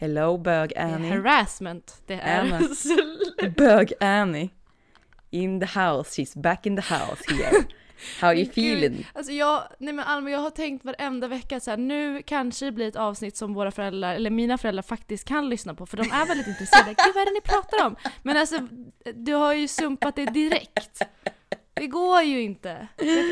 Hello bög Annie. harassment. Det är Anna. Bög Annie. In the house, she's back in the house here. How you Men gud, feeling? Alltså jag, nej men Alma jag har tänkt varenda vecka så här, nu kanske det blir ett avsnitt som våra föräldrar, eller mina föräldrar faktiskt kan lyssna på för de är väldigt intresserade. Gud vad är det ni pratar om? Men alltså du har ju sumpat det direkt. Det går ju inte.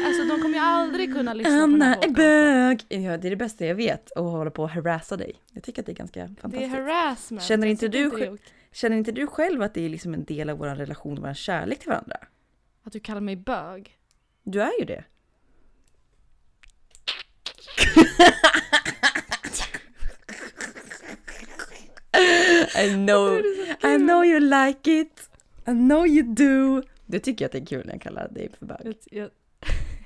Alltså de kommer ju aldrig kunna lyssna på den Anna här är podcasten. bög! Ja, det är det bästa jag vet, att hålla på och harassa dig. Jag tycker att det är ganska Det är fantastiskt. harassment. Känner inte du är okej. Känner inte du själv att det är liksom en del av vår relation och vår kärlek till varandra? Att du kallar mig bög? Du är ju det. I know, I know you like it. I know you do. Du tycker att det är kul när jag kallar dig för bög. Jag,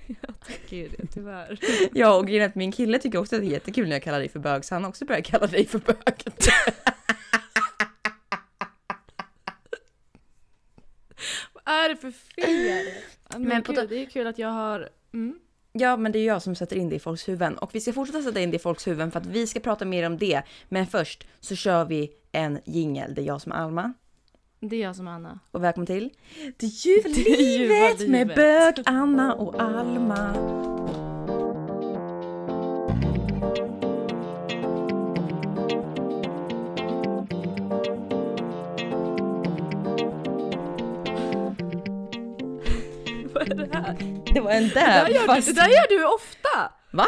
jag, tycker ju det tyvärr. Ja, och grejen är att min kille tycker också att det är jättekul när jag kallar dig för bög, så han har också börjat kalla dig för bög. Vad är det för fel? Men, Men gud, det är kul att jag har... Mm. Ja, men det är jag som sätter in det i folks huvuden. Och vi ska fortsätta sätta in det i folks huvuden för att vi ska prata mer om det. Men först så kör vi en jingel. Det är jag som är Alma. Det är jag som är Anna. Och välkommen till Det ljuva ljuva livet med livet. bög, Anna och Alma. Vad är det här? Det var en Det där, gör fast... det där gör du ofta! Va?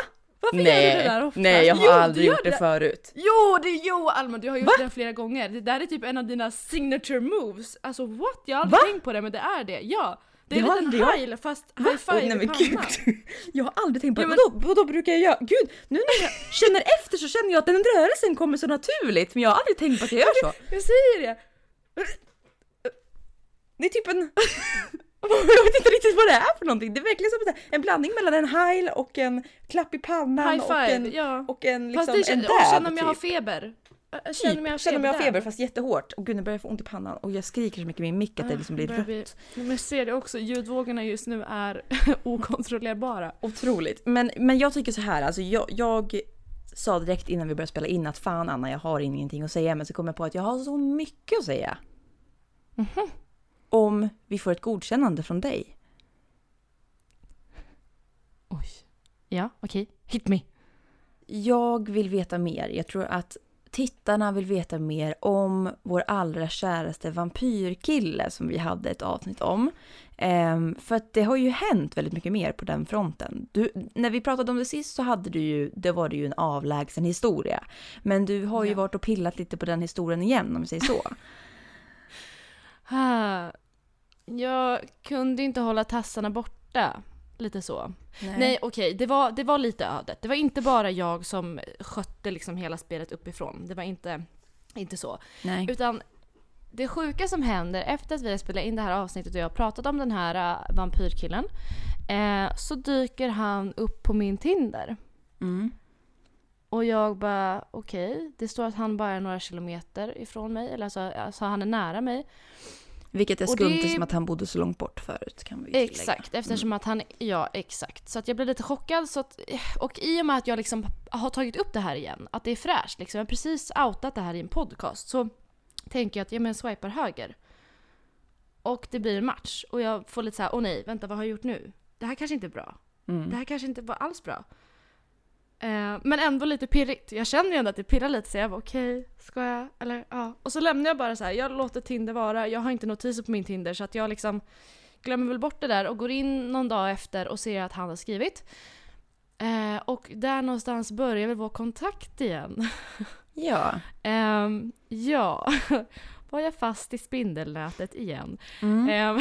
Varför gör Nej, du det där ofta? nej jag har Jo, aldrig gör gjort det där. förut. Jo, det, jo Alma, du har gjort Va? det flera gånger. Det där är typ en av dina signature moves. Alltså what? Jag har aldrig Va? tänkt på det men det är det. Ja. Det är Det en liten heil fast high five Åh, nej, men gud. Jag har aldrig tänkt på Ja, det. men- Vadå, vadå brukar jag göra? Gud, nu när jag känner efter så känner jag att den rörelsen kommer så naturligt. Men jag har aldrig tänkt på att jag gör så. Jag säger det! Det är typ en... Jag vet inte riktigt vad det är för någonting. Det är verkligen som en- en blandning mellan en heil och en klapp i pannan och en, ja. och en liksom Fast det en känner, dab. och känner om jag har typ. feber. Jag Känner om jag har Känner om jag har feber fast jättehårt. Och gud nu börjar jag få ont i pannan och jag skriker så mycket i min mick att det liksom blir Ah, rött. bli- Men jag ser det också, ljudvågorna just nu är okontrollerbara. Otroligt. Men, men jag tycker så här, alltså jag, jag sa direkt innan vi började spela in att fan Anna, jag har ingenting att säga. Men så kom jag på att jag har så mycket att säga. Mhm. Om vi får ett godkännande från dig. Oj. Ja, okej. Hit me. Jag vill veta mer. Jag tror att tittarna vill veta mer om vår allra käraste vampyrkille som vi hade ett avsnitt om. Ehm, för att det har ju hänt väldigt mycket mer på den fronten. Du, när vi pratade om det sist så hade du ju, det var det ju en avlägsen historia. Men du har ju Ja. varit och pillat lite på den historien igen om vi säger så. Jag kunde inte hålla tassarna borta. Lite så. Nej, okej, det, var, det var lite ödet. Det var inte bara jag som skötte liksom hela spelet uppifrån. Det var inte, inte så. Nej. Utan det sjuka som händer efter att vi har spelat in det här avsnittet och jag har pratat om den här uh, vampyrkillen. Eh, så dyker han upp på min Tinder. Mm. Och jag bara okej, det står att han bara är några kilometer ifrån mig. Eller alltså, alltså han är nära mig. Vilket är skumt det- eftersom att han bodde så långt bort förut kan vi tillägga. Exakt, eftersom Mm. att han, ja exakt. Så att jag blev lite chockad. Så att, och i och med att jag liksom har tagit upp det här igen, att det är fräscht, liksom, jag har precis outat det här i en podcast, så tänker jag att ja, men swipar höger. Och det blir en match. Och jag får lite så här, åh nej, vänta vad har jag gjort nu? Det här kanske inte är bra. Mm. Det här kanske inte var alls bra. Eh, men ändå lite pirrigt. Jag känner ju ändå att det pirrar lite så jag var okej, ska jag? Eller ja. Och så lämnar jag bara så här. jag låter Tinder vara. Jag har inte notiser på min Tinder så att jag liksom glömmer väl bort det där och går in någon dag efter och ser att han har skrivit. Eh, och där någonstans börjar väl vår kontakt igen. Ja. Ehm, ja, var jag fast i spindelnätet igen. Mm. Ehm,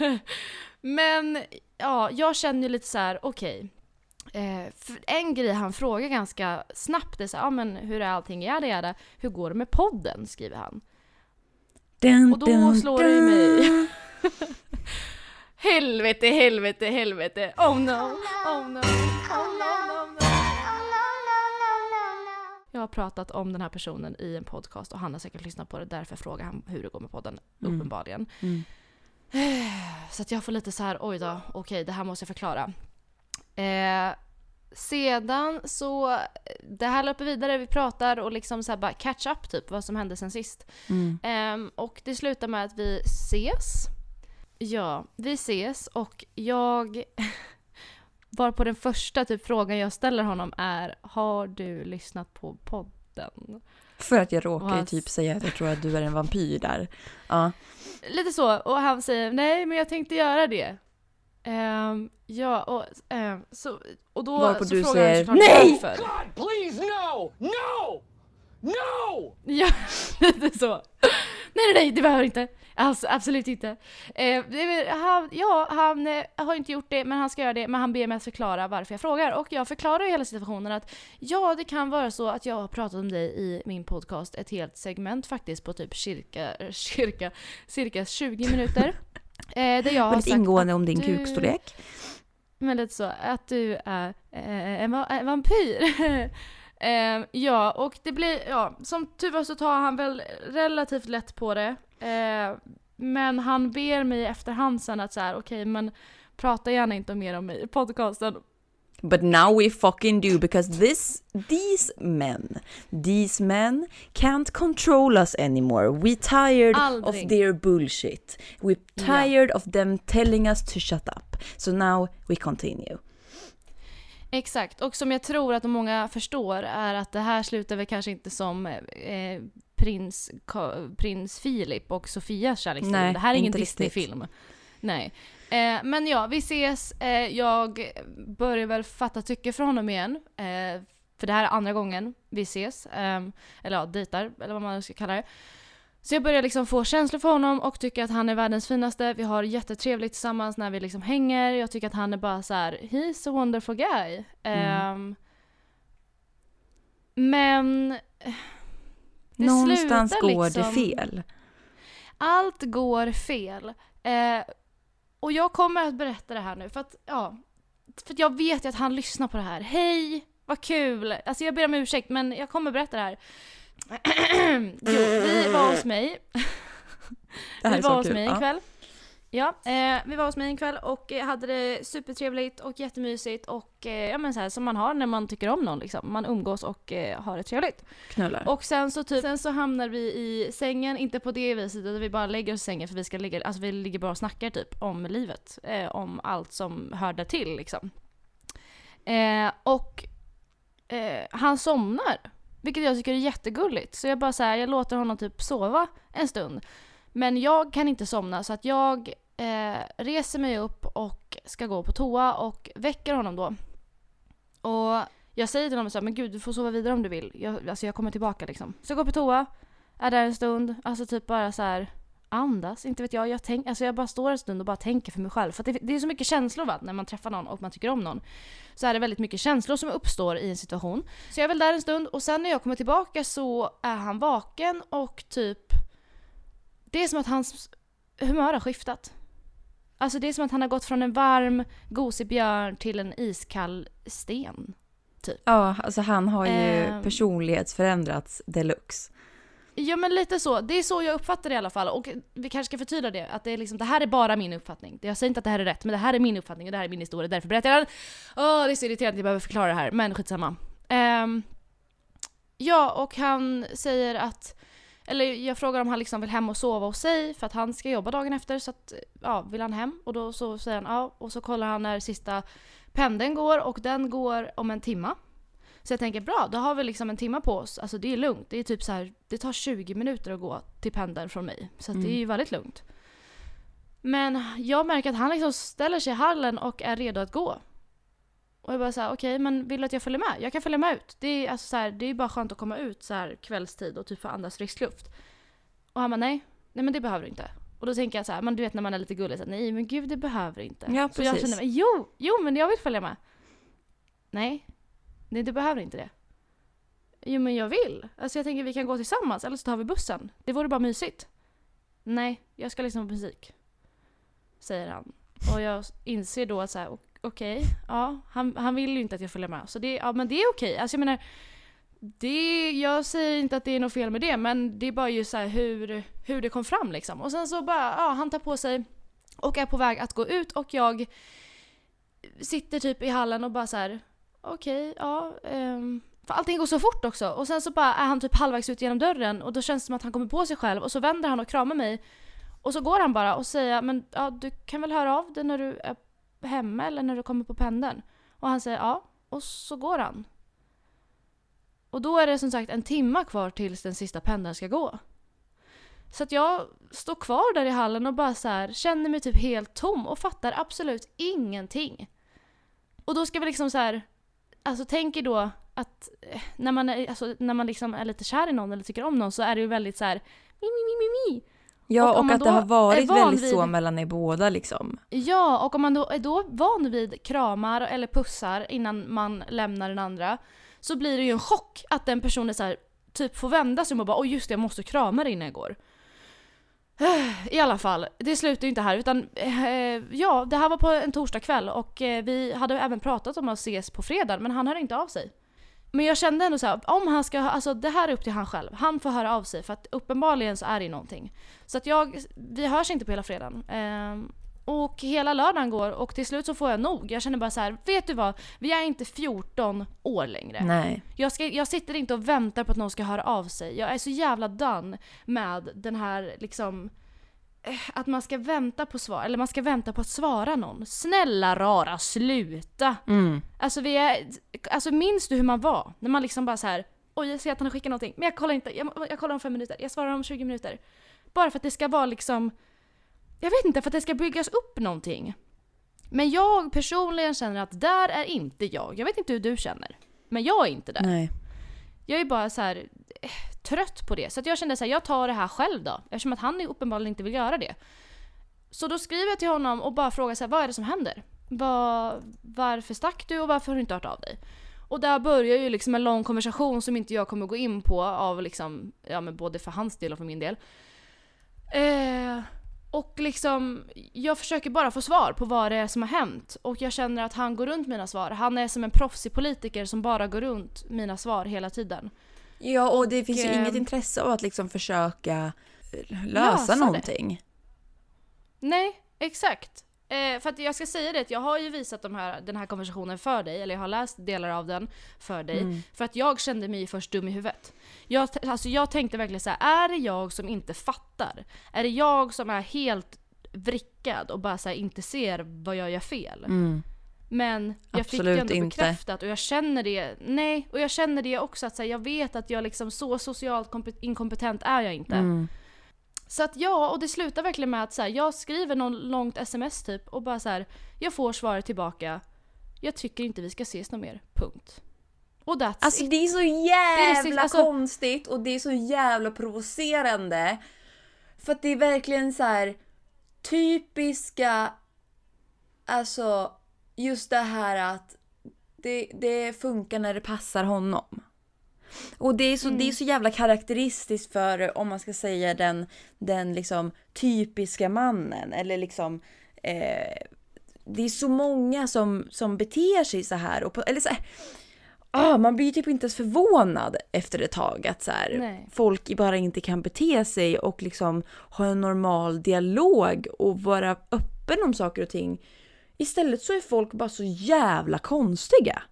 Men ja, jag känner ju lite så här: okej. Eh, en grej han frågar ganska snabbt är så ah, men hur är allting? Jada jada. Hur går det med podden? skriver han. Dun, Och då dun, slår det i mig. dun. Helvete, helvete, helvete. Oh no, oh no, oh no, no, no. Jag har pratat om den här personen i en podcast och han har säkert lyssnat på det. Därför frågar han hur det går med podden, Mm. uppenbarligen. Mm. Så att jag får lite så här, oj då, okej det här måste jag förklara. Eh, sedan så, det här löper vidare, vi pratar och liksom så bara catch up typ vad som hände sen sist. Mm. Ehm, och det slutar med att vi ses. Ja, vi ses och jag var på den första typ frågan jag ställer honom är Har du lyssnat på podden? För att jag råkar han- typ säga att jag tror att du är en vampyr där. Ja. Lite så, och han säger nej men jag tänkte göra det. Ehm, ja, och, ehm, så, och då Varpå så du frågar han säger, såklart "Nej!" varför. God, please, no! No! No! Ja, lite så. Nej, nej, nej, det behöver inte. Alltså, absolut inte. Eh, det är han, ja, han eh, har inte gjort det, men han ska göra det. Men han ber mig att förklara varför jag frågar. Och jag förklarar hela situationen att ja, det kan vara så att jag har pratat om dig i min podcast ett helt segment faktiskt på typ cirka, cirka, cirka 20 minuter. Eh, där jag har Väldigt ingående om din du- kukstorlek. men lite så, att du är eh, en, va- en vampyr. eh, ja, och det blir, ja, som tur var så tar han väl relativt lätt på det. Eh, men han ber mig i efterhand sen att så här, okej men prata gärna inte mer om mig i podcasten. But now we fucking do because this, these men, these men can't control us anymore. We tired Aldrig. of their bullshit. We're Ja. tired of them telling us to shut up. So now we continue. Exakt, och som jag tror att många förstår är att det här slutar väl kanske inte som eh, prins, prins Filip och Sofias kärleksliv. Det här är ingen. Disney-film. Nej. Eh, men ja, vi ses. Eh, jag börjar väl fatta tycke för honom igen. Eh, för det här är andra gången vi ses. Eh, eller ja, dejtar, eller vad man ska kalla det. Så jag börjar liksom få känslor för honom och tycker att han är världens finaste. Vi har jättetrevligt tillsammans när vi liksom hänger. Jag tycker att han är bara så här: he's a wonderful guy. Ehm, men... det Någonstans går liksom- det fel. Allt går fel. Eh, och jag kommer att berätta det här nu för att, ja, för att jag vet ju att han lyssnar på det här. Hej, vad kul! Alltså jag ber om ursäkt men jag kommer berätta det här. jo, vi var hos mig. Det här vi var hos kul. mig en Ja. eh, vi var hos mig en kväll och eh, hade det supertrevligt och jättemysigt och eh, ja men så här som man har när man tycker om någon liksom. Man umgås och eh, har det trevligt. Knullar. Och sen så, typ, sen så hamnar vi i sängen, inte på det viset utan vi bara lägger oss i sängen för vi ska ligga, alltså vi ligger bara och snackar typ om livet. Eh, om allt som hör där till liksom. Eh, och han somnar. Vilket jag tycker är jättegulligt. Så jag bara så här, jag låter honom typ sova en stund. Men jag kan inte somna så att jag eh, reser mig upp och ska gå på toa och väcker honom då. Och jag säger till honom så här, men gud du får sova vidare om du vill. Jag, alltså jag kommer tillbaka liksom. Så jag går på toa, är där en stund, alltså typ bara så här andas, inte vet jag. Jag, tänk, alltså jag bara står en stund och bara tänker för mig själv. För att det, det är så mycket känslor va, när man träffar någon och man tycker om någon. Så är det väldigt mycket känslor som uppstår i en situation. Så jag är väl där en stund och sen när jag kommer tillbaka så är han vaken och typ det är som att hans humör har skiftat. Alltså det är som att han har gått från en varm, gosig björn till en iskall sten. Ja, alltså han har ju Ehm. personlighetsförändrats deluxe. Ja men lite så, det är så jag uppfattar det i alla fall. Och vi kanske ska förtydliga det, att det, är liksom, det här är bara min uppfattning. Jag säger inte att det här är rätt, men det här är min uppfattning och det här är min historia, därför berättar jag den. Åh, det är så irriterande att jag behöver förklara det här, men skitsamma. Um, ja, och han säger att eller jag frågar om han liksom vill hem och sova hos sig för att han ska jobba dagen efter så att, ja, vill han hem? Och då så säger han ja, och så kollar han när sista pendeln går och den går om en timma. Så jag tänker bra, då har vi liksom en timma på oss. Alltså det är lugnt. Det är typ så här, det tar 20 minuter att gå till pendeln från mig. Så att det är ju väldigt lugnt. Men jag märker att han liksom ställer sig i hallen och är redo att gå. Och jag bara såhär, okej men vill du att jag följer med? Jag kan följa med ut. Det är, alltså så här, det är bara skönt att komma ut så här kvällstid och typ få andas frisk luft. Och han bara nej, nej men det behöver du inte. Och då tänker jag så här, men du vet när man är lite gullig, så här, nej men gud det behöver inte. Ja, så jag precis. känner, men, jo, jo men jag vill följa med. Nej, nej du behöver inte det. Jo men jag vill. Alltså jag tänker vi kan gå tillsammans eller så tar vi bussen. Det vore bara mysigt. Nej, jag ska lyssna på musik. Säger han. Och jag inser då att så här, okej, okej, ja, han, han vill ju inte att jag följer med. Så det, ja, men det är okej. Alltså jag menar, det, jag säger inte att det är något fel med det, men det är bara ju så här hur, hur det kom fram liksom. Och sen så bara, ja, han tar på sig och är på väg att gå ut och jag sitter typ i hallen och bara så här, okej, ja. Um, för allting går så fort också. Och sen så bara är han typ halvvägs ut genom dörren och då känns det som att han kommer på sig själv och så vänder han och kramar mig. Och så går han bara och säger men ja, du kan väl höra av dig när du är hemma eller när du kommer på pendeln. Och han säger ja. Och så går han. Och då är det som sagt en timma kvar tills den sista pendeln ska gå. Så att jag står kvar där i hallen och bara så här, känner mig typ helt tom och fattar absolut ingenting. Och då ska vi liksom så här, alltså tänker då att eh, när man, är, alltså, när man liksom är lite kär i någon eller tycker om någon så är det ju väldigt så här mi, mi, mi, mi, mi. Ja, Och och, att det har varit väldigt så vid- mellan er båda liksom. Ja, och om man då är då van vid kramar eller pussar innan man lämnar den andra så blir det ju en chock att den personen så här, typ får vända sig och bara oj just det jag måste krama dig innan jag går. I alla fall, det slutar ju inte här utan eh, ja, det här var på en torsdagkväll och eh, vi hade även pratat om att ses på fredag men han hörde inte av sig. Men jag kände ändå så här, om han ska, alltså det här är upp till han själv. Han får höra av sig för att uppenbarligen så är det någonting. Så att jag, vi hörs inte på hela fredagen. Ehm, och hela lördagen går och till slut så får jag nog. Jag känner bara så här, vet du vad? Vi är inte 14 år längre. Nej. Jag, ska, jag sitter inte och väntar på att någon ska höra av sig. Jag är så jävla done med den här liksom eh, att man ska vänta på svar, eller man ska vänta på att svara någon. Snälla rara, sluta! Mm. Alltså vi är, alltså minns du hur man var? När man liksom bara så här. oj jag ser att han har skickat någonting, men jag kollar inte, jag, jag kollar om fem minuter, jag svarar om 20 minuter. Bara för att det ska vara liksom, jag vet inte, för att det ska byggas upp någonting. Men jag personligen känner att där är inte jag. Jag vet inte hur du känner. Men jag är inte där. Nej. Jag är bara så här eh, trött på det. Så att jag kände så här, jag tar det här själv då. Eftersom att han uppenbarligen inte vill göra det. Så då skriver jag till honom och bara frågar så här, vad är det som händer? Var, varför stack du och varför har du inte hört av dig? Och där börjar ju liksom en lång konversation som inte jag kommer gå in på av liksom, ja men både för hans del och för min del. Eh, och liksom, jag försöker bara få svar på vad det är som har hänt. Och jag känner att han går runt mina svar. Han är som en proffsig politiker som bara går runt mina svar hela tiden. Ja, och det finns ju eh, inget intresse av att liksom försöka eh, lösa, Lösa det. någonting. Nej, exakt. Eh, för att jag ska säga det att jag har ju visat de här, den här konversationen för dig, eller jag har läst delar av den för dig. Mm. För att jag kände mig först dum i huvudet. Jag, alltså jag tänkte verkligen så här: är det jag som inte fattar? Är det jag som är helt vrickad och bara så inte ser vad jag gör fel? Mm. Men jag fick det Absolut ändå inte. bekräftat och jag känner det, nej, och jag känner det också att här, jag vet att jag liksom så socialt kompe- inkompetent är jag inte. Mm. Så att ja, och det slutar verkligen med att så här, jag skriver någon långt sms typ och bara så här, jag får svaret tillbaka. Jag tycker inte vi ska ses något mer. Punkt. Och that's Alltså it. det är så det jävla sista- alltså- konstigt och det är så jävla provocerande. För att det är verkligen så här typiska, alltså just det här att det, det funkar när det passar honom. Och det är, så, det är så jävla karaktäristiskt för, om man ska säga den, den liksom typiska mannen. Eller liksom, eh, det är så många som, som beter sig så här. Och på, eller så här ah, man blir typ inte ens förvånad efter ett tag att så här, folk bara inte kan bete sig och liksom ha en normal dialog och vara öppen om saker och ting. Istället så är folk bara så jävla konstiga.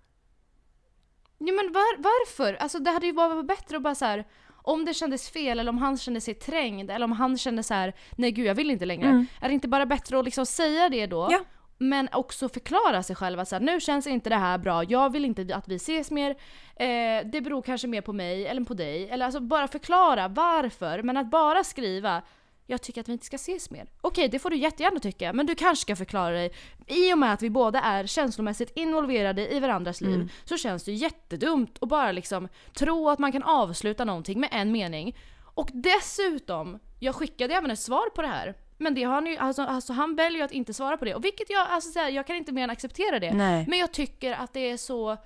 Ja, men var, varför? Alltså det hade ju bara varit bättre att bara så här. Om det kändes fel eller om han kände sig trängd eller om han kände så här: nej gud jag vill inte längre. Mm. Är det inte bara bättre att liksom säga det då? Ja. Men också förklara sig själv att så här, nu känns inte det här bra, jag vill inte att vi ses mer. Eh, det beror kanske mer på mig eller på dig. Eller alltså bara förklara varför. Men att bara skriva jag tycker att vi inte ska ses mer. Okej, det får du jättegärna tycka, men du kanske ska förklara dig. I och med att vi båda är känslomässigt involverade i varandras liv så känns det jättedumt att bara liksom tro att man kan avsluta någonting med en mening. Och dessutom, jag skickade även ett svar på det här. Men det har han ju, alltså, alltså han väljer att inte svara på det. Och vilket jag, alltså så här, jag kan inte mer än acceptera det. Nej. Men jag tycker att det är så...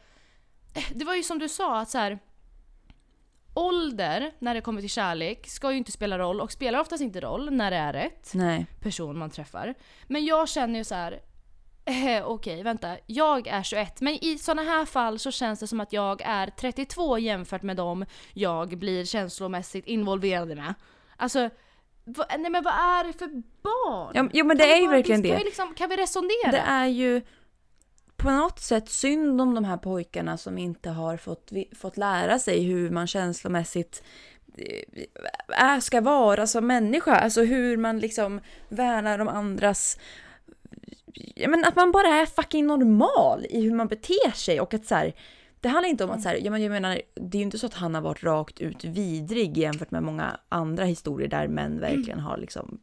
Det var ju som du sa att så här. Ålder när det kommer till kärlek ska ju inte spela roll och spelar oftast inte roll när det är rätt Nej. person man träffar. Men jag känner ju så här. Eh, Okej, vänta. Jag är 21, men i såna här fall så känns det som att jag är 32 jämfört med dem jag blir känslomässigt involverad med. Alltså, vad, nej men vad är det för barn? Ja, jo men det Kan är ju verkligen Kan det. liksom, kan vi resonera? Det är ju på något sätt synd om de här pojkarna som inte har fått, fått lära sig hur man känslomässigt eh, är, ska vara som människa. Alltså hur man liksom värnar om andras... Ja, men att man bara är fucking normal i hur man beter sig och att så här, det handlar inte om att så här, jag menar, det är ju inte så att han har varit rakt ut vidrig jämfört med många andra historier där män verkligen har liksom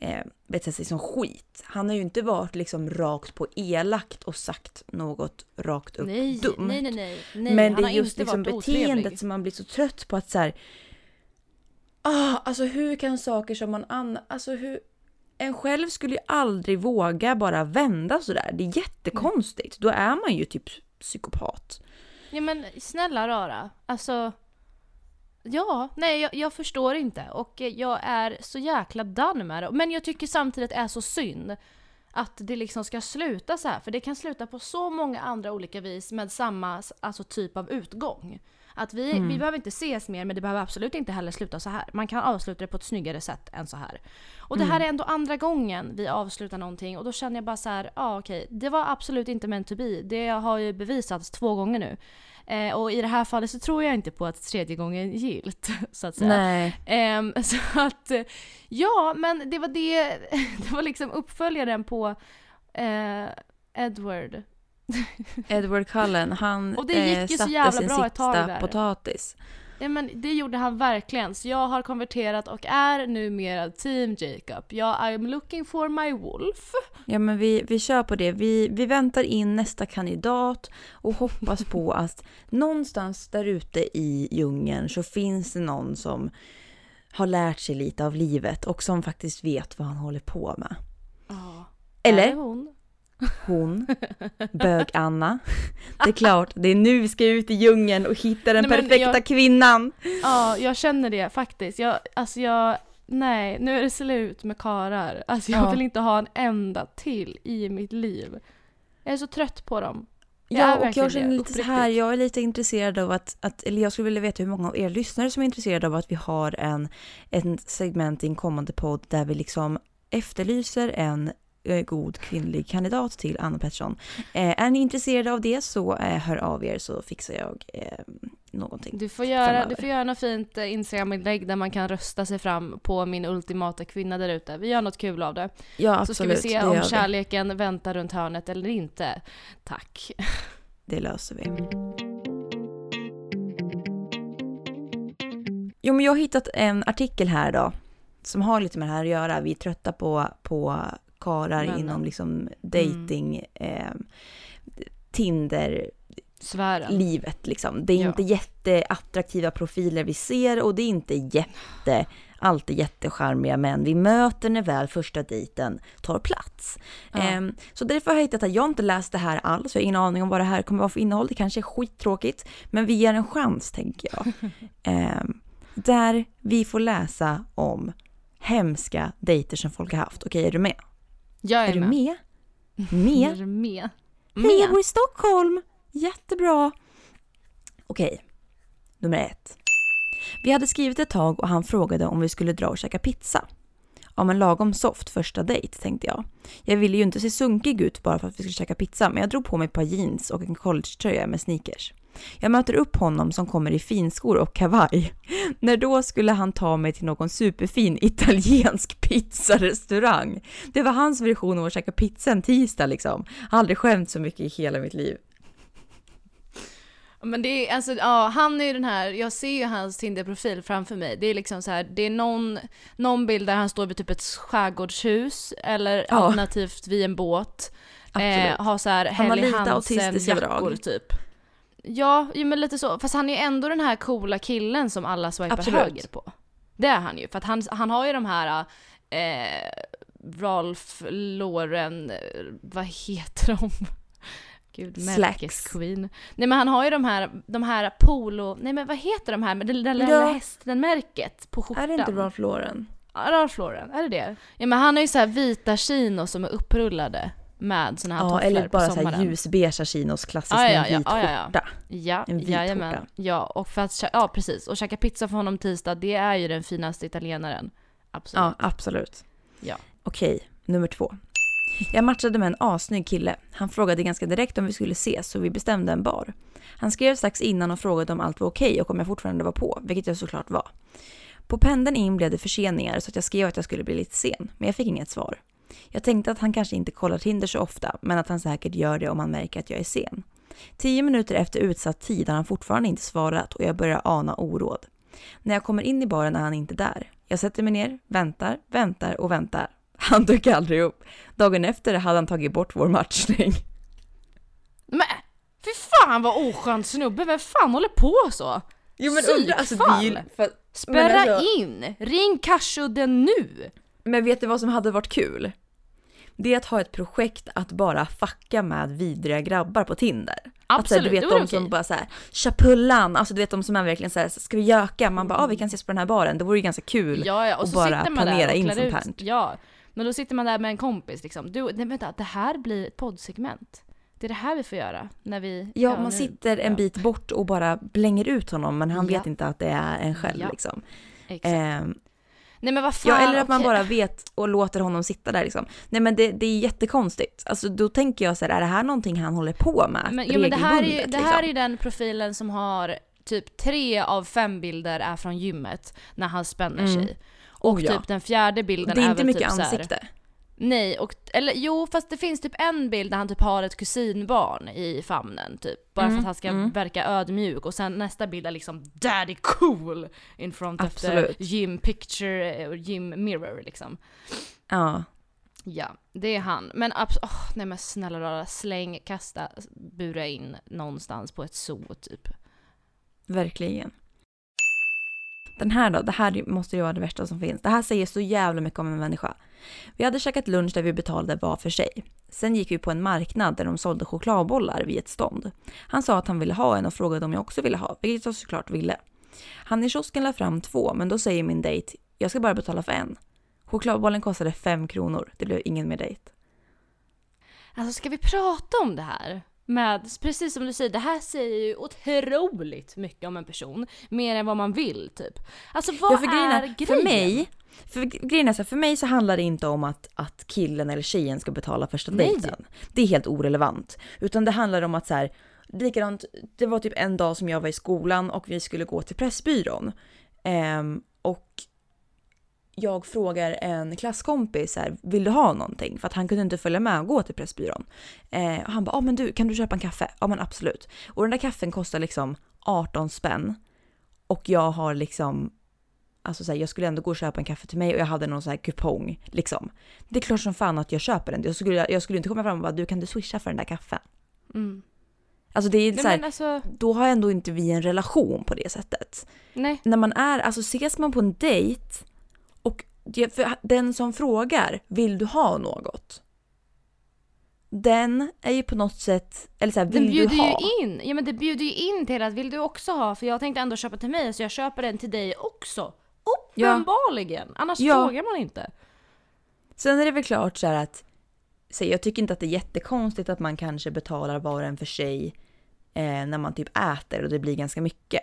eh, betett sig som skit. Han har ju inte varit liksom rakt på elakt och sagt något rakt upp nej, dumt. nej, nej, nej, nej. Men det är just liksom varit otrevlig. beteendet som man blir så trött på att så här. Ah, alltså hur kan saker som man an... Alltså hur... En själv skulle ju aldrig våga bara vända sådär. Det är jättekonstigt. Då är man ju typ psykopat. Ja men snälla rara, alltså Ja, nej jag, jag förstår inte och jag är så jäkla done med det. Men jag tycker samtidigt att det är så synd att det liksom ska sluta så här. För det kan sluta på så många andra olika vis med samma alltså, typ av utgång. Att vi, vi behöver inte ses mer men det behöver absolut inte heller sluta så här. Man kan avsluta det på ett snyggare sätt än så här. Och det här är ändå andra gången vi avslutar någonting och då känner jag bara så här, ja okej, det var absolut inte meant to be. Det har ju bevisats två gånger nu. Eh, och i det här fallet så tror jag inte på att tredje gången gilt, så att säga. Nej. Ehm, så att, eh, ja men det var det, det var liksom uppföljaren på eh, Edward. Edward Cullen, han Och det gick eh, ju så satte jävla sin bra sista potatis. Ja men det gjorde han verkligen, så jag har konverterat och är numera team Jacob. Jag I'm looking for my wolf. Ja men vi, vi kör på det. Vi, vi väntar in nästa kandidat och hoppas på att någonstans där ute i djungeln så finns det någon som har lärt sig lite av livet och som faktiskt vet vad han håller på med. Ja. Eller? Hon? Bög-Anna. Det är klart, det är nu vi ska ut i djungeln och hitta den Nej, perfekta jag- kvinnan. Ja, jag känner det faktiskt. Jag, alltså jag, nej, nu är det slut med karar. Alltså jag Ja. vill inte ha en enda till i mitt liv. Jag är så trött på dem. Jag Ja, och jag känner lite så här, jag är lite intresserad av att, att, eller jag skulle vilja veta hur många av er lyssnare som är intresserade av att vi har en, en segment i en kommande podd där vi liksom efterlyser en god kvinnlig kandidat till Anna Pettersson. Eh, är ni intresserade av det så eh, hör av er så fixar jag eh, någonting. Du får göra, framöver. du får göra något fint eh, Instagram-inlägg där man kan rösta sig fram på min ultimata kvinna där ute. Vi gör något kul av det. Ja, absolut. så ska vi se om gör vi. kärleken väntar runt hörnet eller inte. Tack. Det löser vi. Jo, men jag har hittat en artikel här då som har lite med det här att göra. Vi är trötta på, på karar Männen. inom liksom dating, eh, Tinder, Svären. livet liksom. Det är Ja. inte jätteattraktiva profiler vi ser och det är inte jätte, alltid jättecharmiga män vi möter när väl första dejten tar plats. Ja. Ehm, så därför har jag hittat att jag inte läst det här alls, jag har ingen aning om vad det här kommer vara för innehåll. Det kanske är skittråkigt, men vi ger en chans tänker jag. Ehm, där vi får läsa om hemska dejter som folk har haft. Okej, är du med? Jag är, Är du med. med? Jag Med? är med. Hej, jag bor i Stockholm! Jättebra! Okej, nummer ett. Vi hade skrivit ett tag och han frågade om vi skulle dra och käka pizza. Ja men lagom soft första dejt tänkte jag. Jag ville ju inte se sunkig ut bara för att vi skulle käka pizza men jag drog på mig ett par jeans och en collegetröja med sneakers. Jag möter upp honom som kommer i finskor och kavaj. När då skulle han ta mig till någon superfin italiensk pizzarestaurang. Det var hans version av att käka pizza en tisdag liksom. Jag har aldrig skämt så mycket i hela mitt liv. Men det är alltså, ja han är ju den här, jag ser ju hans Tinder-profil framför mig. Det är liksom så här, det är någon, någon bild där han står vid typ ett skärgårdshus eller Ja. alternativt vid en båt. Absolut. Eh, har så här Han har Helly Hansen-jackor typ. Ja, jo, men lite så. Fast han är ju ändå den här coola killen som alla swipar Absolut. höger på. Det är han ju. För att han, han har ju de här eh, Ralph Lauren, eh, vad heter de? Gud, märkesqueen. Nej men han har ju de här, de här polo, nej men vad heter de här med det lilla Ja. hästen-märket på skjortan? Är det inte Ralph Lauren? Ja, Ralph Lauren, är det det? Ja men han har ju så här vita chinos som är upprullade med såna här Ja, tofflor eller bara på så här sommaren. ljusbeigea chinos klassiskt Ja, med ja, en ja, vit ja, ja, ja. skjorta. Ja, En vit jajamän. skjorta. Ja, och för att, ja precis. Och käka pizza för honom tisdag, det är ju den finaste italienaren. Absolut. Ja, absolut. Ja. Okej, nummer två. Jag matchade med en assnygg kille. Han frågade ganska direkt om vi skulle ses så vi bestämde en bar. Han skrev strax innan och frågade om allt var okej och om jag fortfarande var på, vilket jag såklart var. På pendeln in blev det förseningar så att jag skrev att jag skulle bli lite sen, men jag fick inget svar. Jag tänkte att han kanske inte kollar Tinder så ofta, men att han säkert gör det om han märker att jag är sen. Tio minuter efter utsatt tid har han fortfarande inte svarat och jag börjar ana oråd. När jag kommer in i baren är han inte där. Jag sätter mig ner, väntar, väntar och väntar. Han dök aldrig upp. Dagen efter hade han tagit bort vår matchning. Men fy fan vad oskönt snubbe, vem fan håller på så? Jo men undra, alltså, det för, Spärra alltså- in! Ring Karsudden nu! Men vet du vad som hade varit kul? Det är att ha ett projekt att bara fucka med vidriga grabbar på Tinder. Att, så här, Absolut, du vet de som okej. bara såhär, chapullan, alltså du vet de som är verkligen såhär, ska vi göka? Man bara, ja vi kan ses på den här baren. Det vore ju ganska kul. Ja, ja, och så bara planera in sånt här. Ja, men då sitter man där med en kompis liksom. Du, nej vänta, det här blir ett poddsegment. Det är det här vi får göra när vi... Ja, man nu- sitter en bit bort och bara blänger ut honom men han Ja. vet inte att det är en själv liksom. Exakt. Ehm, nej men vad fan, ja, eller att man okej. bara vet och låter honom sitta där liksom. Nej men det, det är jättekonstigt. Alltså då tänker jag så här, är det här någonting han håller på med Men, jo, men det här är ju det här är liksom? ju den profilen som har typ tre av fem bilder är från gymmet när han spänner Mm. sig. Och Oh, ja. typ den fjärde bilden Det är är inte mycket typ så här- ansikte. Nej, och, eller jo fast det finns typ en bild där han typ har ett kusinbarn i famnen typ. Bara för Mm, att han ska mm. verka ödmjuk och sen nästa bild är liksom daddy cool in front of Absolut. the gym picture eh, gym mirror liksom. Ja. Ja, det är han. Men abs- åh, nej men snälla rara, släng, kasta, bura in någonstans på ett zoo typ. Verkligen. Den här då, det här måste ju vara det värsta som finns. Det här säger så jävla mycket om en människa. Vi hade käkat lunch där vi betalade var för sig. Sen gick vi på en marknad där de sålde chokladbollar vid ett stånd. Han sa att han ville ha en och frågade om jag också ville ha, vilket jag såklart ville. Han i kiosken la fram två, men då säger min dejt, jag ska bara betala för en. Chokladbollen kostade fem kronor, det blev ingen mer dejt. Alltså ska vi prata om det här? Med, precis som du säger, det här säger ju otroligt mycket om en person. Mer än vad man vill typ. Alltså vad Ja, för grejen är är, grejen? För mig, för grejen är så här, för mig så handlar det inte om att, att killen eller tjejen ska betala första Nej. dejten. Det är helt orelevant. Utan det handlar om att så här, likadant, det var typ en dag som jag var i skolan och vi skulle gå till Pressbyrån. Ehm, och jag frågar en klasskompis här, vill du ha någonting? För att han kunde inte följa med och gå till Pressbyrån. Eh, och han bara, ja men du, kan du köpa en kaffe? Ja men absolut. Och den där kaffen kostar liksom 18 spänn. Och jag har liksom, alltså så här, jag skulle ändå gå och köpa en kaffe till mig och jag hade någon så här kupong liksom. Det är klart som fan att jag köper den. Jag skulle, jag skulle inte komma fram och bara, du kan du swisha för den där kaffen? Mm. Alltså det är Nej, så här, alltså, då har ändå inte vi en relation på det sättet nej. när man är, alltså ses man på en dejt för den som frågar vill du ha något? Den är ju på något sätt, eller så här, Den vill du bjuder ha? ju in. Ja men det bjuder ju in till att vill du också ha? För jag tänkte ändå köpa till mig så jag köper den till dig också. Uppenbarligen! Annars Ja. frågar man inte. Sen är det väl klart så att, så jag tycker inte att det är jättekonstigt att man kanske betalar var och en för sig eh, när man typ äter och det blir ganska mycket.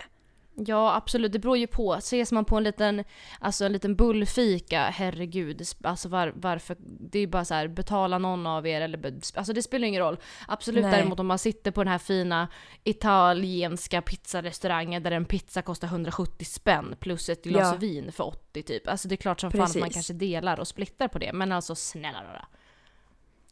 Ja absolut, det beror ju på. Ses man på en liten, alltså en liten bullfika, herregud. Alltså var, varför? Det är ju bara så här, betala någon av er eller alltså det spelar ingen roll. Absolut Nej. däremot om man sitter på den här fina italienska pizzarestaurangen där en pizza kostar 170 spänn plus ett glas Ja. vin för 80 typ. Alltså det är klart som fan att man Precis. kanske delar och splittar på det. Men alltså snälla rara.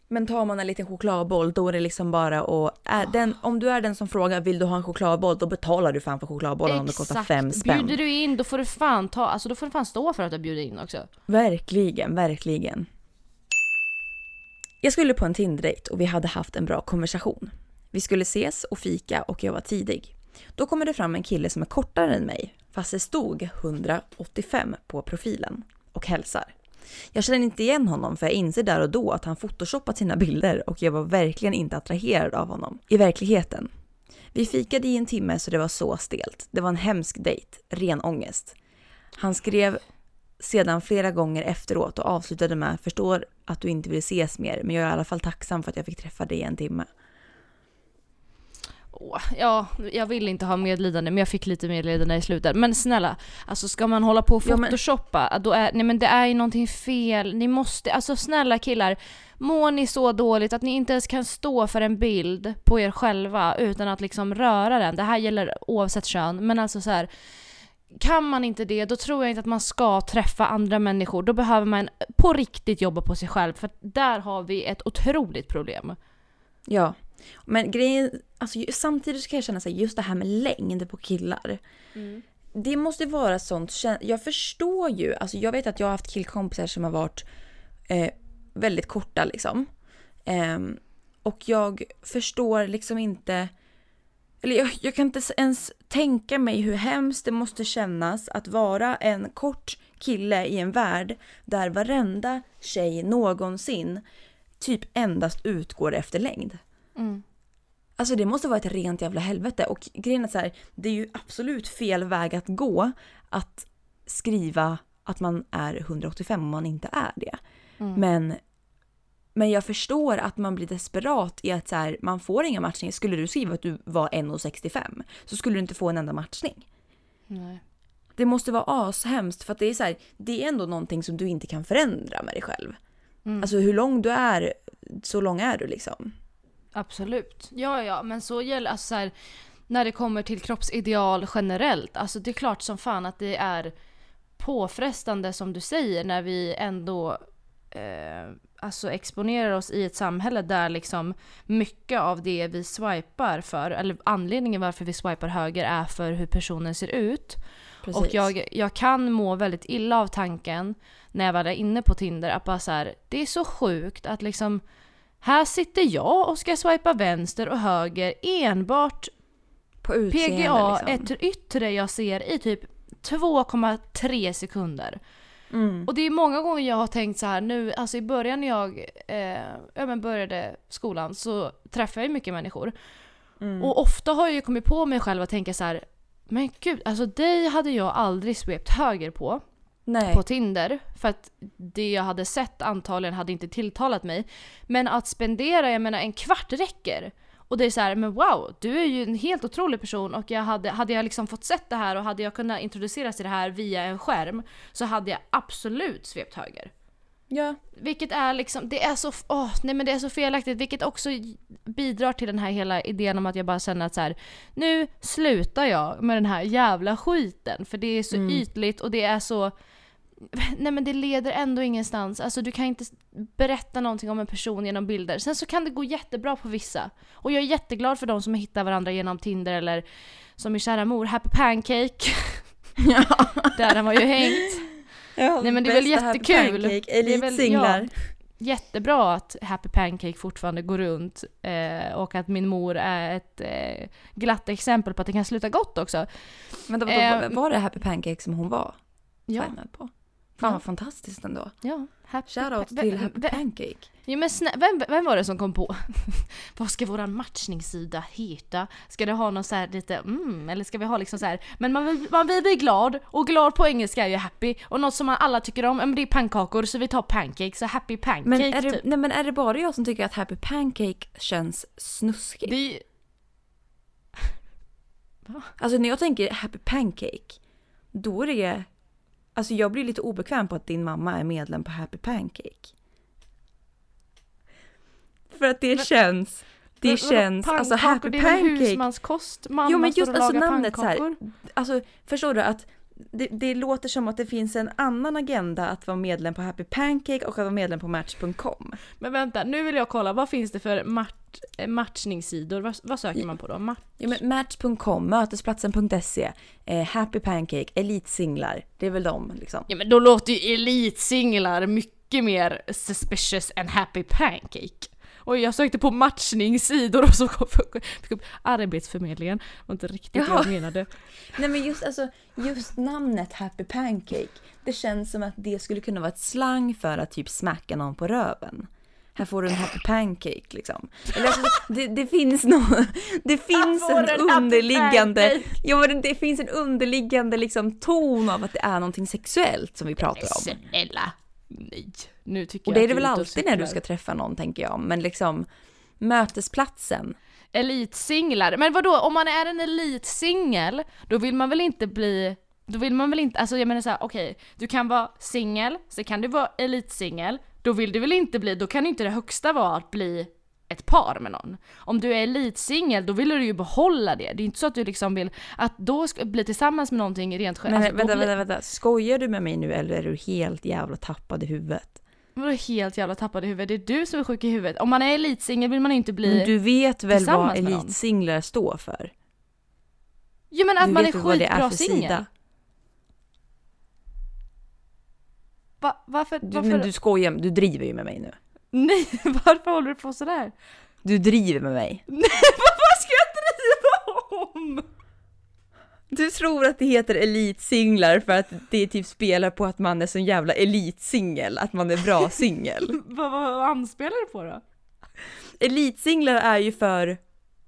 Men tar man en liten chokladboll då är det liksom bara att, är den, om du är den som frågar vill du ha en chokladboll då betalar du fan för chokladbollen om det kostar fem spänn. Bjuder du in då får du fan ta, alltså då får du fan stå för att du bjuder in också. Verkligen, verkligen. Jag skulle på en Tinder-dejt och vi hade haft en bra konversation. Vi skulle ses och fika och jag var tidig. Då kommer det fram en kille som är kortare än mig, fast det stod 185 på profilen och hälsar. Jag känner inte igen honom för jag inser där och då att han photoshoppat sina bilder och jag var verkligen inte attraherad av honom i verkligheten. Vi fikade i en timme så det var så stelt. Det var en hemsk dejt, ren ångest. Han skrev sedan flera gånger efteråt och avslutade med “Förstår att du inte vill ses mer, men jag är i alla fall tacksam för att jag fick träffa dig i en timme”. Åh, ja, jag vill inte ha medlidande men jag fick lite medlidande i slutet. Men snälla, alltså ska man hålla på och Ja, men- photoshoppa, då är, nej men det är ju någonting fel. Ni måste, alltså snälla killar, mår ni så dåligt att ni inte ens kan stå för en bild på er själva utan att liksom röra den. Det här gäller oavsett kön, men alltså så här. Kan man inte det, då tror jag inte att man ska träffa andra människor. Då behöver man på riktigt jobba på sig själv, för där har vi ett otroligt problem. Ja. Men grejen, alltså samtidigt så kan jag känna så här, just det här med längd på killar. Det måste vara sånt, jag förstår ju, alltså jag vet att jag har haft killkompisar som har varit eh, väldigt korta liksom. Ehm, och jag förstår liksom inte, eller jag, jag kan inte ens tänka mig hur hemskt det måste kännas att vara en kort kille i en värld där varenda tjej någonsin typ endast utgår efter längd. Alltså det måste vara ett rent jävla helvete och grejen är så här, det är ju absolut fel väg att gå att skriva att man är 185 om man inte är det. Men, men jag förstår att man blir desperat i att så här, man får inga matchningar. Skulle du skriva att du var 1,65 så skulle du inte få en enda matchning. Nej. Det måste vara ashemskt för att det är så här, det är ändå någonting som du inte kan förändra med dig själv. Alltså hur lång du är, så lång är du liksom. Absolut. Ja, ja, men så gäller alltså så här, när det kommer till kroppsideal generellt. Alltså det är klart som fan att det är påfrestande som du säger när vi ändå eh, alltså exponerar oss i ett samhälle där liksom mycket av det vi swipar för, eller anledningen varför vi swipar höger är för hur personen ser ut. Precis. Och jag, jag kan må väldigt illa av tanken när jag är inne på Tinder att bara så här, det är så sjukt att liksom här sitter jag och ska swipa vänster och höger enbart på utseende PGA, liksom. ett yttre jag ser i typ 2,3 sekunder. Mm. Och det är många gånger jag har tänkt så här nu, alltså i början när jag eh, men började skolan så träffade jag ju mycket människor. Mm. Och ofta har jag ju kommit på mig själv att tänka så här, men gud, alltså dig hade jag aldrig svept höger på Nej. på Tinder. För att det jag hade sett antagligen hade inte tilltalat mig. Men att spendera, jag menar en kvart räcker. Och det är så här, men wow, du är ju en helt otrolig person och jag hade, hade jag liksom fått sett det här och hade jag kunnat introduceras till det här via en skärm så hade jag absolut svept höger. Ja. Vilket är liksom, det är så, åh, nej men det är så felaktigt, vilket också bidrar till den här hela idén om att jag bara känner att så här, nu slutar jag med den här jävla skiten för det är så ytligt och det är så, nej men det leder ändå ingenstans. Alltså du kan inte berätta någonting om en person genom bilder. Sen så kan det gå jättebra på vissa. Och jag är jätteglad för de som hittar varandra genom Tinder eller som min kära mor, Happy Pancake. Där har man ju hängt. ja Nej, men det är väl jättekul. Elitsinglar. jättebra att Happy Pancake fortfarande går runt eh, och att min mor är ett eh, glatt exempel på att det kan sluta gott också. Men då, då, Eh, var det Happy Pancake som hon var Ja, på? Fan Ja. vad fantastiskt ändå. ja. Happy Shoutout Pa- till Happy Pancake. Jo, men snä- vem, vem var det som kom på? Vad ska våran matchningssida heta? Ska det ha någon så här lite mm, eller ska vi ha liksom så här men man man vill bli glad och glad på engelska är ju happy och något som man alla tycker om, men det är pannkakor så vi tar pancake, så happy pancake Men är, det, typ. nej, men är det bara jag som tycker att Happy Pancake känns snuskigt? Det Alltså när jag tänker Happy Pancake, då är det... Alltså jag blir lite obekväm på att din mamma är medlem på Happy Pancake. För att det känns... Det Men känns... Alltså Happy det är väl Pancake... husmanskost? Mamma Jo men just alltså lagar namnet så här. Alltså förstår du att det, det låter som att det finns en annan agenda att vara medlem på Happy Pancake och att vara medlem på Match.com. Men vänta, nu vill jag kolla, vad finns det för mat- eh, matchningssidor? Vad, vad söker man på då? Match? Ja, Match.com, Mötesplatsen.se, eh, Happy Pancake, Elitsinglar. Det är väl de liksom. Ja men då låter ju elitsinglar mycket mer suspicious än happy pancake. Och jag sökte på matchningssidor och så kom fick upp Arbetsförmedlingen. Det var inte riktigt Jaha. vad jag menade. Nej men just, alltså, just namnet Happy Pancake, det känns som att det skulle kunna vara ett slang för att typ smacka någon på röven. Här får du en Happy Pancake liksom. Eller alltså, det, det finns nog, det finns en en underliggande, ja men det finns en underliggande liksom ton av att det är någonting sexuellt som vi pratar om. Snälla, nej. Nu tycker Och det är det väl alltid när du ska träffa någon tänker jag, men liksom mötesplatsen. elitsinglar. Men vadå, om man är en elitsingel, då vill man väl inte bli då vill man väl inte, alltså jag menar såhär, okej, du kan vara singel, så kan du vara elitsingel, då vill du väl inte bli, då kan inte det högsta vara att bli ett par med någon. Om du är elitsingel, då vill du ju behålla det. Det är inte så att du liksom vill att då ska bli tillsammans med någonting rent Men alltså, vänta, blir- vänta, vänta. Skojar du med mig nu eller är du helt jävla tappad i huvudet? Vadå helt jävla tappad i huvudet? Det är du som är sjuk i huvudet. Om man är elitsingel vill man inte bli... Men du vet väl vad elitsinglar står för? jo men att du man är skitbra singel. Va, varför, Du, varför, men du skojar, du driver ju med mig nu. nej varför håller du på sådär? Du driver med mig. Nej vad ska jag driva om? Du tror att det heter elitsinglar för att det typ spelar på att man är så jävla elitsingel, att man är bra singel. Vad, vad, anspelar du på då? Elitsinglar är ju för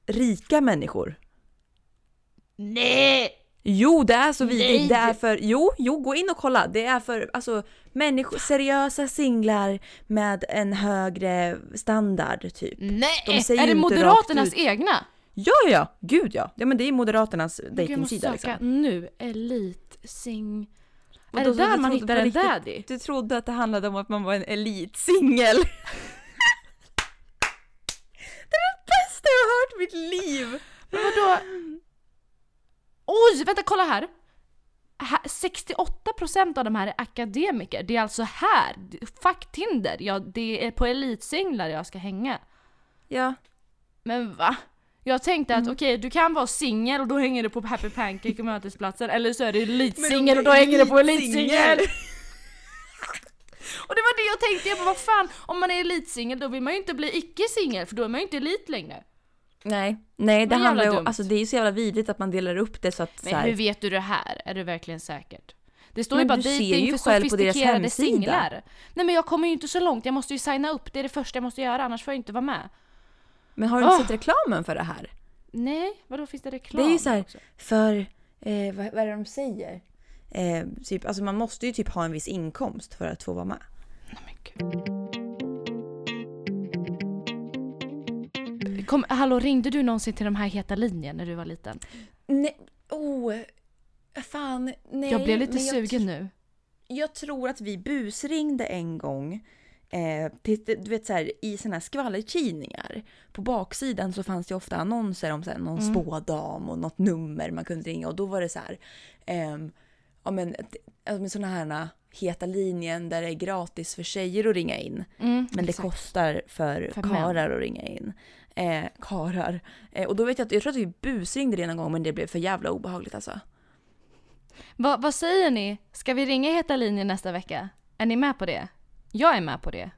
rika människor. Nej! Jo, det är så vidrigt. Det är för, jo, jo, gå in och kolla. Det är för alltså människor, seriösa singlar med en högre standard typ. Nej! De är det Moderaternas egna? Ja, ja, ja, gud ja. Ja men det är Moderaternas Gud, jag måste dejtingsida söka liksom. nu. Elitsing... Och Är det där man hittar en daddy? Du trodde att det handlade om att man var en elitsingel. det är det bästa jag har hört i mitt liv! Men vadå? Oj, vänta kolla här! Här- 68% av de här är akademiker. Det är alltså här, fuck Tinder, ja, det är på elitsinglar jag ska hänga. Ja. Men va? Jag tänkte Mm. att okej, du kan vara singel och då hänger du på Happy Pancake och mötesplatsen, eller så är du elitsingel och då hänger du på elitsingel! Och det var det jag tänkte, jag bara vad fan, om man är elitsingel då vill man ju inte bli icke-singel för då är man ju inte elit längre. Nej, nej det jävla handlar ju alltså det är ju så jävla vidrigt att man delar upp det så att Men så hur vet du det här? Är det verkligen säkert? Det står Men ju bara ju för sofistikerade singlar. Nej men jag kommer ju inte så långt, jag måste ju signa upp, det är det första jag måste göra annars får jag inte vara med. Men har du inte Åh. sett reklamen för det här? Nej, vadå finns det reklam? Det är ju så här, också? för, eh, vad, vad är det de säger? Eh, typ, alltså man måste ju typ ha en viss inkomst för att få vara med. Nej, men gud. Kom, hallå, ringde du någonsin till de här heta linjen när du var liten? Nej, oh, fan, nej. jag blev lite men jag sugen nu. Jag tror att vi busringde en gång. Eh, du vet så här, i såna här skvallertidningar. På baksidan så fanns det ofta annonser om så här, någon Mm. spådam och något nummer man kunde ringa och då var det så här. ehm, ja men, men såna här heta linjen där det är gratis för tjejer att ringa in. Mm, Men det exakt. kostar för, För karar att ringa in. Eh, karar. Eh, och då vet jag att jag tror att vi busringde det någon gång men det blev för jävla obehagligt alltså. Va, vad säger ni? Ska vi ringa Heta linjen nästa vecka? Är ni med på det? Jag är med på det.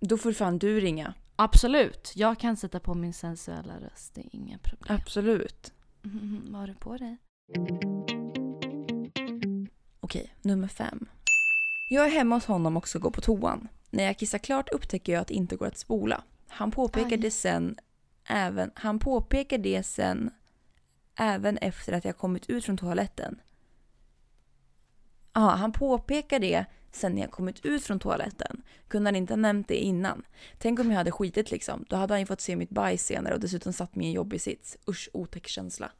Då får fan du ringa. Absolut. Jag kan sätta på min sensuella röst, det är inga problem. Absolut. Mm, vad har du på dig? Okej, nummer fem. Jag är hemma hos honom och ska gå på toan. När jag kissar klart upptäcker jag att det inte går att spola. Han påpekar Aj. det sen även, han påpekar det sen även efter att jag kommit ut från toaletten. Ja, han påpekar det sen när jag kommit ut från toaletten. Kunde han inte ha nämnt det innan? Tänk om jag hade skitit liksom. Då hade han ju fått se mitt bajs senare och dessutom satt mig i en jobbig sits. Usch, otäck känsla.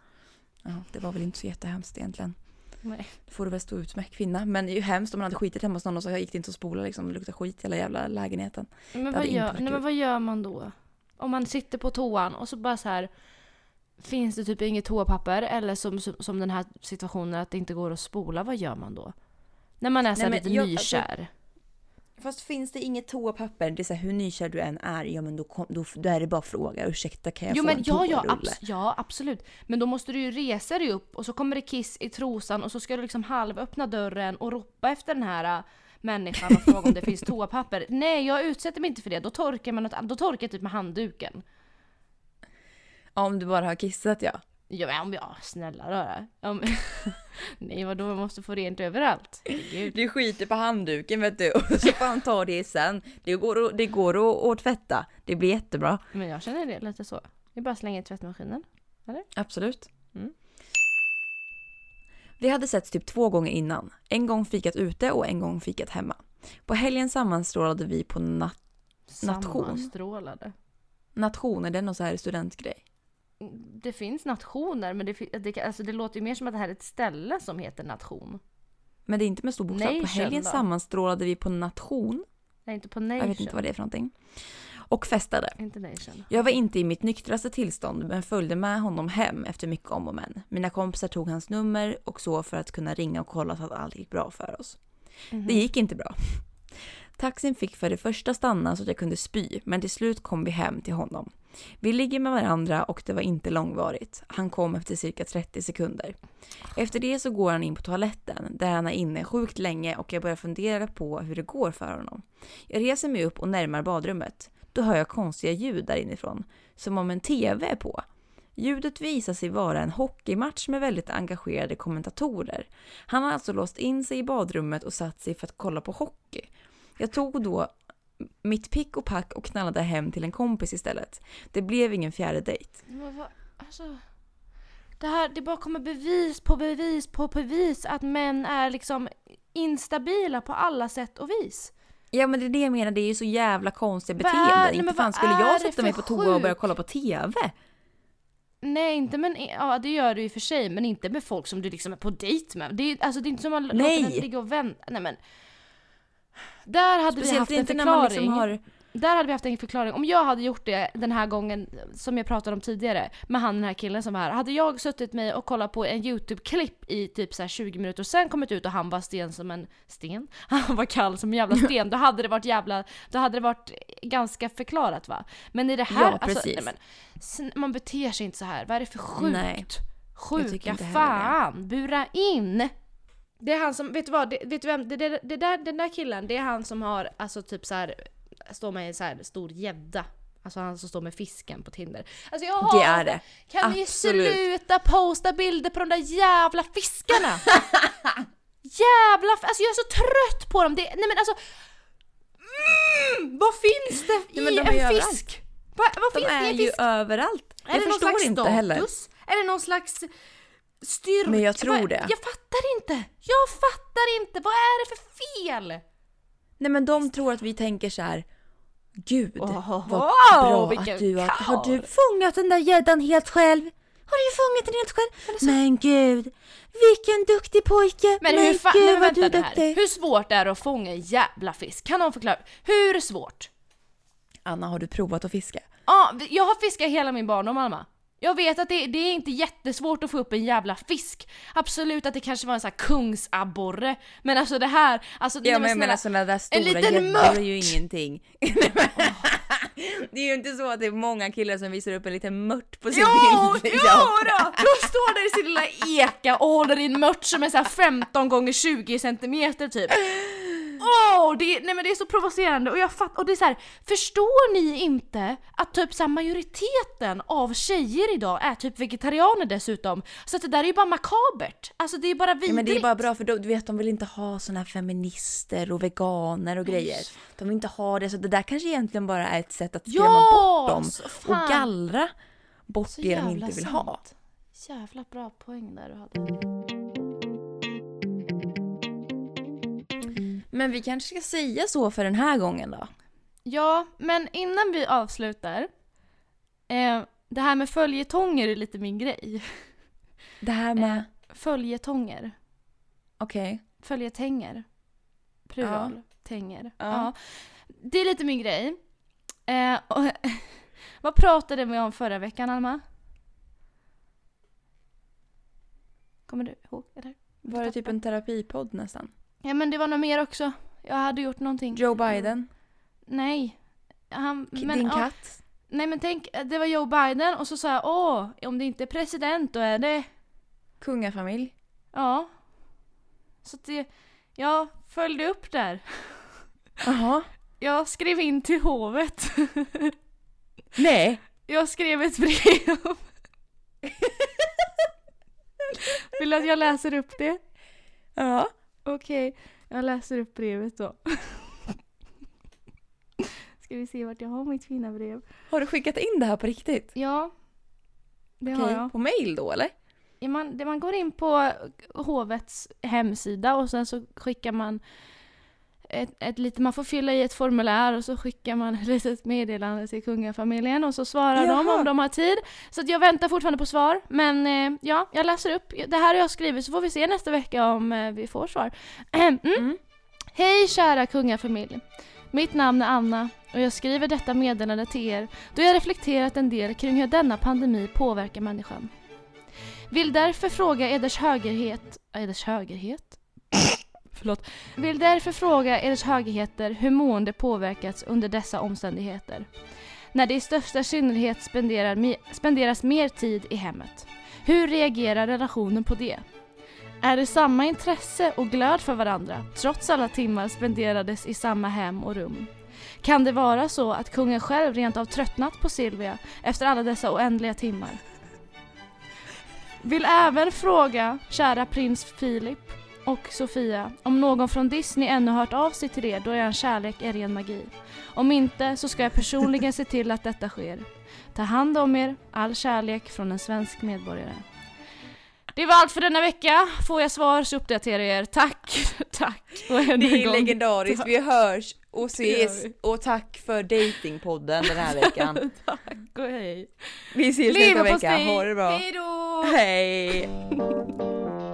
Ja, det var väl inte så jättehemskt egentligen. Nej. Det får du väl stå ut med kvinna. Men det är ju hemskt om man hade skitit hemma hos någon och så gick det inte att spola liksom. Det luktar skit i hela jävla lägenheten. Men vad, gör, nej, men vad gör man då? Om man sitter på toan och så bara så här finns det typ inget toapapper eller som, som, som den här situationen att det inte går att spola, vad gör man då? När man är så lite jag- nykär. Fast finns det inget toapapper, det är så här, hur nykär du än är, ja men då, kom, då, då är det bara att fråga ursäkta kan jag Jo få men en ja, ja, abs- ja absolut. Men då måste du ju resa dig upp och så kommer det kiss i trosan och så ska du liksom halvöppna dörren och ropa efter den här äh, människan och fråga om det finns toapapper. Nej jag utsätter mig inte för det, då torkar man något. Då torkar jag typ med handduken. Ja, om du bara har kissat ja. Ja men om jag, snälla röra. Om, nej vadå, man måste få rent överallt. Gud. Du skiter på handduken vet du och så får han ta det sen. Det går, att- det går att, tvätta. Det blir jättebra. Men jag känner det lite så. Det är bara att slänga i tvättmaskinen. Absolut. Mm. Vi hade setts typ två gånger innan. En gång fikat ute och en gång fikat hemma. På helgen sammanstrålade vi på nat- Nation. Sammanstrålade. nation. Är det någon så här studentgrej? Det finns nationer men det, det, alltså det låter ju mer som att det här är ett ställe som heter nation. Men det är inte med stor bokstav. På helgen då? sammanstrålade vi på nation. Nej, inte på nation. Jag vet inte vad det är för någonting. Och festade. Inte nation. Jag var inte i mitt nyktraste tillstånd men följde med honom hem efter mycket om och men. Mina kompisar tog hans nummer och så för att kunna ringa och kolla så att allt gick bra för oss. Mhm. Det gick inte bra. Taxin fick för det första stanna så att jag kunde spy, men till slut kom vi hem till honom. Vi ligger med varandra och det var inte långvarigt. Han kom efter cirka 30 sekunder. Efter det så går han in på toaletten där han är inne sjukt länge och jag börjar fundera på hur det går för honom. Jag reser mig upp och närmar badrummet. Då hör jag konstiga ljud där inifrån, som om en TV är på. Ljudet visar sig vara en hockeymatch med väldigt engagerade kommentatorer. Han har alltså låst in sig i badrummet och satt sig för att kolla på hockey. Jag tog då mitt pick och pack och knallade hem till en kompis istället. Det blev ingen fjärde dejt. Men vad, alltså, det här, det bara kommer bevis på bevis på bevis att män är liksom instabila på alla sätt och vis. Ja men det är det jag menar, det är ju så jävla konstiga Vad är- beteenden. nej, Inte fan skulle är jag sätta mig på toa och börja kolla på TV. Nej, inte men ja det gör du i och för sig, men inte med folk som du liksom är på dejt med. Det är, alltså, det är inte som att man Nej. låter den ligga och vänta. Nej men. Där hade vi Speciellt haft en man förklaring. liksom har... Där hade vi haft en förklaring. Om jag hade gjort det den här gången, som jag pratade om tidigare, med han den här killen som var här. Hade jag suttit med och kollat på en YouTube-klipp i typ så här 20 minuter och sen kommit ut och han var sten som en sten, han var kall som en jävla sten, då hade det varit jävla, då hade det varit ganska förklarat va. Men i det här, Ja, alltså, nej, men, man beter sig inte så här. vad är det för sjukt? Nej, Sjuka fan, bura in! Det är han som, vet du vad, det, vet du vem, det, det, det där, den där killen, det är han som har alltså typ så här står med en så här stor gädda. Alltså han som står med fisken på Tinder. Alltså jag Det hatar- är det. Kan vi Absolut. sluta posta bilder på de där jävla fiskarna? jävla, alltså jag är så trött på dem. Det, nej men alltså, mm, vad finns det Nej, i de är ju en överallt. fisk? Va, vad De finns det i är en ju fisk? överallt. Är Jag det någon förstår slags inte status? heller. Är det någon slags styrka? Men jag tror det. Jag fattar inte! Jag fattar inte! Vad är det för fel? Nej men de tror att vi tänker så här. Gud, Ohoho, vad bra att du har... Har karl." du fångat den där gäddan helt själv? Har du fångat den helt själv? Men gud, vilken duktig pojke! Men hur fan, gud men du vänta nu här. Hur svårt är det att fånga en jävla fisk? Kan någon förklara? Hur svårt? Anna, har du provat att fiska? Ja, jag har fiskat hela min barndom Alma. Jag vet att det, det är inte jättesvårt att få upp en jävla fisk. Absolut att det kanske var en sån här kungsabborre. Men alltså det här, alltså Ja men menar sådana där stora liten gäddor är ju mört! ingenting. det är ju inte så att det är många killar som visar upp en liten mört på sin Jo, bild. jo då! De står där i sin lilla eka och håller i en mört som är så här 15 gånger 20 centimeter typ. Åh, det, nej men det är så provocerande och jag fattar, och det är så här, förstår ni inte att typ så här, majoriteten av tjejer idag är typ vegetarianer dessutom? Så att det där är ju bara makabert. Alltså det är bara vidrigt. Ja, men det är bara bra för då, du vet de vill inte ha såna här feminister och veganer och grejer. De vill inte ha det så det där kanske egentligen bara är ett sätt att skrämma Ja, bort dem och gallra bort Så det de inte vill sant. ha. Jävla bra poäng där du hade. Men vi kanske ska säga så för den här gången då. Ja, men innan vi avslutar. Eh, det här med följetonger är lite min grej. Det här med, Följetonger. okej. Följetänger. Plural. Tänger. Ja. Ja. Det är lite min grej. Eh, och, vad pratade vi om förra veckan, Alma? Kommer du ihåg? Eller? Var det typ en terapipodd nästan? Ja, men det var nog mer också. Jag hade gjort någonting. Joe Biden, Nej. Han, K- men, din ja, katt. Nej men tänk, det var Joe Biden och så sa jag åh, om det inte är president då är det Kungafamilj. Ja. Så att det, jag följde upp där. Jaha. Jag skrev in till hovet. Nej. Jag skrev ett brev. Vill du att jag läser upp det? Ja. Okej, jag läser upp brevet då. Ska vi se vart jag har mitt fina brev. Har du skickat in det här på riktigt? Ja, det har Okej, jag. På mail då eller? Ja, man, det man går in på hovets hemsida och sen så skickar man ett, ett lite, man får fylla i ett formulär och så skickar man ett litet meddelande till kungafamiljen och så svarar de Jaha. om de har tid. Så att jag väntar fortfarande på svar. Men eh, ja, jag läser upp. Det här har jag skrivit så får vi se nästa vecka om eh, vi får svar. mm. Mm. Hej kära kungafamilj! Mitt namn är Anna och jag skriver detta meddelande till er då jag reflekterat en del kring hur denna pandemi påverkar människan. Vill därför fråga eders högerhet... Eders högerhet? Förlåt. Vill därför fråga eders Högheter hur mående påverkats under dessa omständigheter. När det i största synnerhet spenderar me- spenderas mer tid i hemmet. Hur reagerar relationen på det? Är det samma intresse och glöd för varandra trots alla timmar spenderades i samma hem och rum? Kan det vara så att kungen själv rent av tröttnat på Silvia efter alla dessa oändliga timmar? Vill även fråga kära prins Philip och Sofia om någon från Disney ännu hört av sig till er då er kärlek är ren magi. Om inte så ska jag personligen se till att detta sker. Ta hand om er, all kärlek från en svensk medborgare. Det var allt för denna vecka. Får jag svar så uppdaterar jag er. Tack, tack. Och Det en är gång, legendariskt, vi hörs och ses och tack för datingpodden den här veckan. Tack och hej. Vi ses nästa vecka, ha det bra. Hej då! Hej!